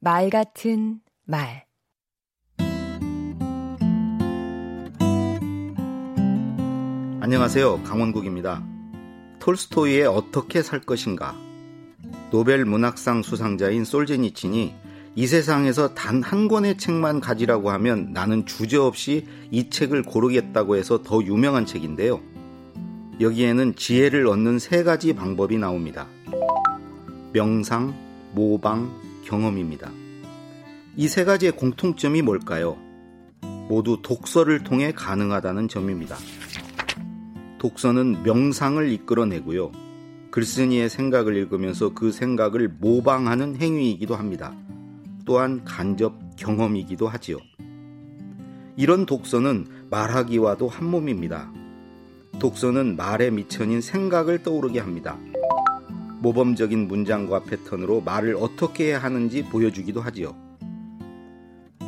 말 같은 말 안녕하세요. 강원국입니다. 톨스토이의 어떻게 살 것인가 노벨 문학상 수상자인 솔제니친이 이 세상에서 단 한 권의 책만 가지라고 하면 나는 주저 없이 이 책을 고르겠다고 해서 더 유명한 책인데요. 여기에는 지혜를 얻는 세 가지 방법이 나옵니다. 명상, 모방, 경험입니다. 이 세 가지의 공통점이 뭘까요? 모두 독서를 통해 가능하다는 점입니다. 독서는 명상을 이끌어내고요. 글쓴이의 생각을 읽으면서 그 생각을 모방하는 행위이기도 합니다. 또한 간접 경험이기도 하지요. 이런 독서는 말하기와도 한 몸입니다. 독서는 말의 미천인 생각을 떠오르게 합니다. 모범적인 문장과 패턴으로 말을 어떻게 해야 하는지 보여주기도 하지요.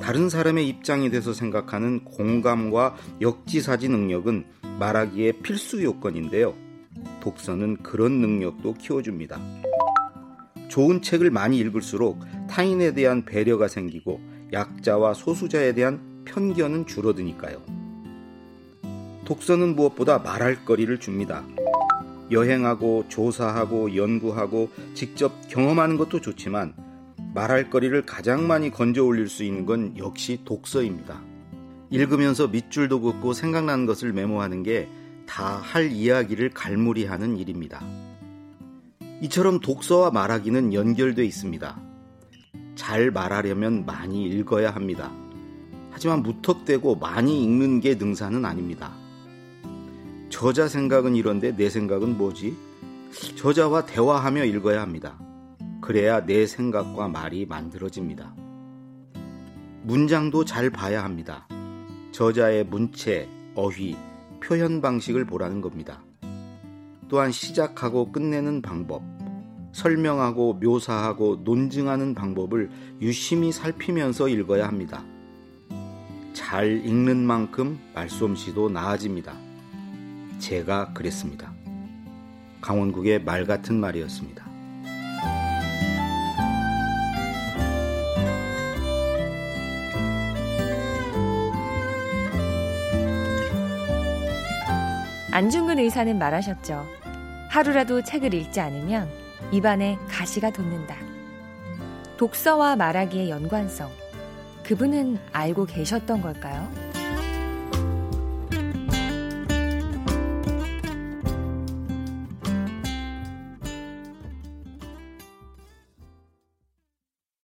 다른 사람의 입장이 돼서 생각하는 공감과 역지사지 능력은 말하기에 필수 요건인데요. 독서는 그런 능력도 키워줍니다. 좋은 책을 많이 읽을수록 타인에 대한 배려가 생기고 약자와 소수자에 대한 편견은 줄어드니까요. 독서는 무엇보다 말할 거리를 줍니다. 여행하고 조사하고 연구하고 직접 경험하는 것도 좋지만 말할 거리를 가장 많이 건져 올릴 수 있는 건 역시 독서입니다. 읽으면서 밑줄도 긋고 생각나는 것을 메모하는 게 다 할 이야기를 갈무리 하는 일입니다. 이처럼 독서와 말하기는 연결돼 있습니다. 잘 말하려면 많이 읽어야 합니다. 하지만 무턱대고 많이 읽는 게 능사는 아닙니다. 저자 생각은 이런데 내 생각은 뭐지? 저자와 대화하며 읽어야 합니다. 그래야 내 생각과 말이 만들어집니다. 문장도 잘 봐야 합니다. 저자의 문체, 어휘, 표현 방식을 보라는 겁니다. 또한 시작하고 끝내는 방법, 설명하고 묘사하고 논증하는 방법을 유심히 살피면서 읽어야 합니다. 잘 읽는 만큼 말솜씨도 나아집니다. 제가 그랬습니다. 강원국의 말 같은 말이었습니다. 안중근 의사는 말하셨죠. 하루라도 책을 읽지 않으면 입안에 가시가 돋는다. 독서와 말하기의 연관성. 그분은 알고 계셨던 걸까요?